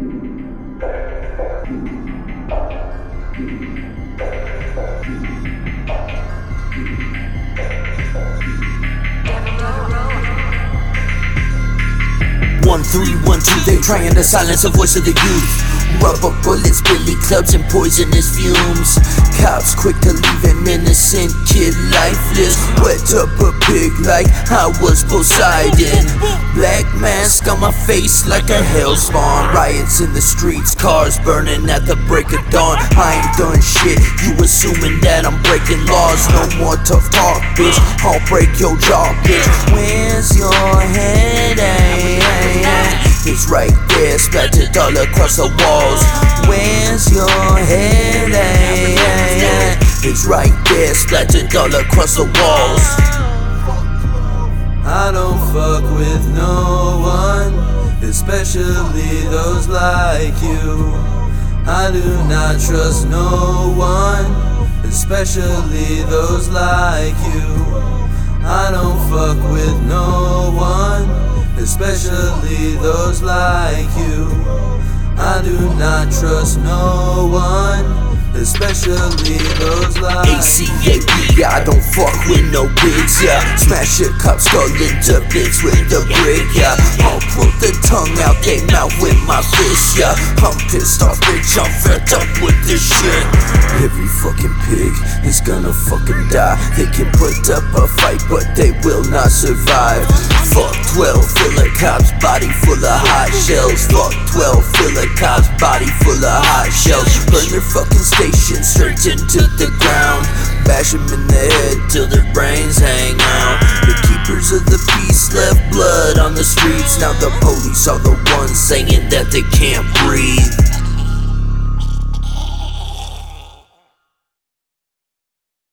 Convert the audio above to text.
One three one two, they trying to silence the voice of the youth. Rubber bullets, billy clubs, and poisonous fumes. Cops quick to leave an innocent kid lifeless. Wet up a pig like I was Poseidon. Black face like a hellspawn. Riots in the streets, cars burning at the break of dawn. I ain't done shit, you assuming that I'm breaking laws. No more tough talk, bitch. I'll break your jaw, bitch. Where's your head at? It's right there, splattered all across the walls. Where's your head at? It's right there, splattered all across the walls. I don't fuck with no one, especially those like you. I do not trust no one, especially those like you. I don't fuck with no one, especially those like you. I do not trust no one, especially those like ACAB, yeah, I don't fuck with no pigs, yeah. Smash a cop skull into bits with the brick, yeah. Pull the tongue out, they mouth with my fist, yeah. I'm pissed off, bitch, I'm fed up with this shit. Every fucking pig is gonna fucking die. They can put up a fight, but they will not survive. Fuck 12, fill a cop's body full of hot shells. Fuck 12, fill a cop's body full of hot shells. Burn their fucking station straight into the ground. Bash them in the head till their brains hang out. The keepers the streets. Now the police are the ones saying that they can't breathe.